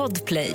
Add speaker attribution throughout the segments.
Speaker 1: Podplay.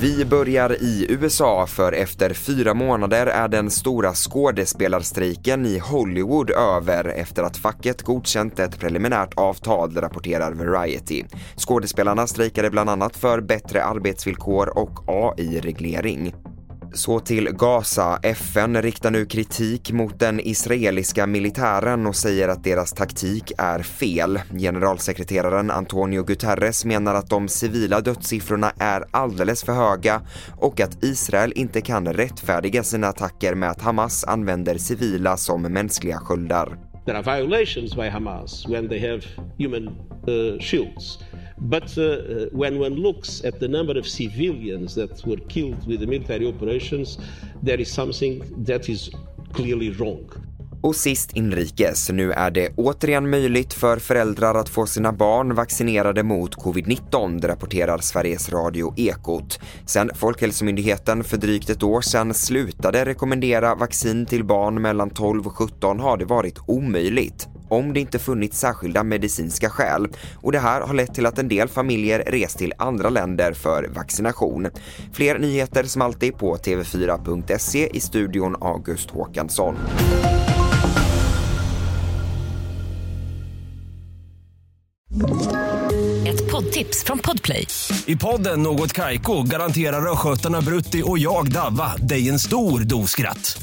Speaker 2: Vi börjar i USA för efter fyra månader är den stora skådespelarstrejken i Hollywood över efter att facket godkänt ett preliminärt avtal, rapporterar Variety. Skådespelarna strejkade bland annat för bättre arbetsvillkor och AI-reglering. Så till Gaza. FN riktar nu kritik mot den israeliska militären och säger att deras taktik är fel. Generalsekreteraren Antonio Guterres menar att de civila dödssiffrorna är alldeles för höga och att Israel inte kan rättfärdiga sina attacker med att Hamas använder civila som mänskliga sköldar.
Speaker 3: There are violations by Hamas when they have human uh, shields. But uh, when one looks at the number of civilians that were killed with the military operations, there is something that is clearly wrong.
Speaker 2: Och sist inrikes, nu är det återigen möjligt för föräldrar att få sina barn vaccinerade mot covid-19, rapporterar Sveriges Radio Ekot. Sen Folkhälsomyndigheten för drygt ett år sedan slutade rekommendera vaccin till barn mellan 12 och 17 har det varit omöjligt om det inte funnits särskilda medicinska skäl och det här har lett till att en del familjer rest till andra länder för vaccination. Fler nyheter som alltid på tv4.se i studion August Håkansson.
Speaker 1: Ett poddtips från Podplay.
Speaker 4: I podden Något Kaiko garanterar östgötarna Brutti och jag, Davva, dig en stor dos skratt.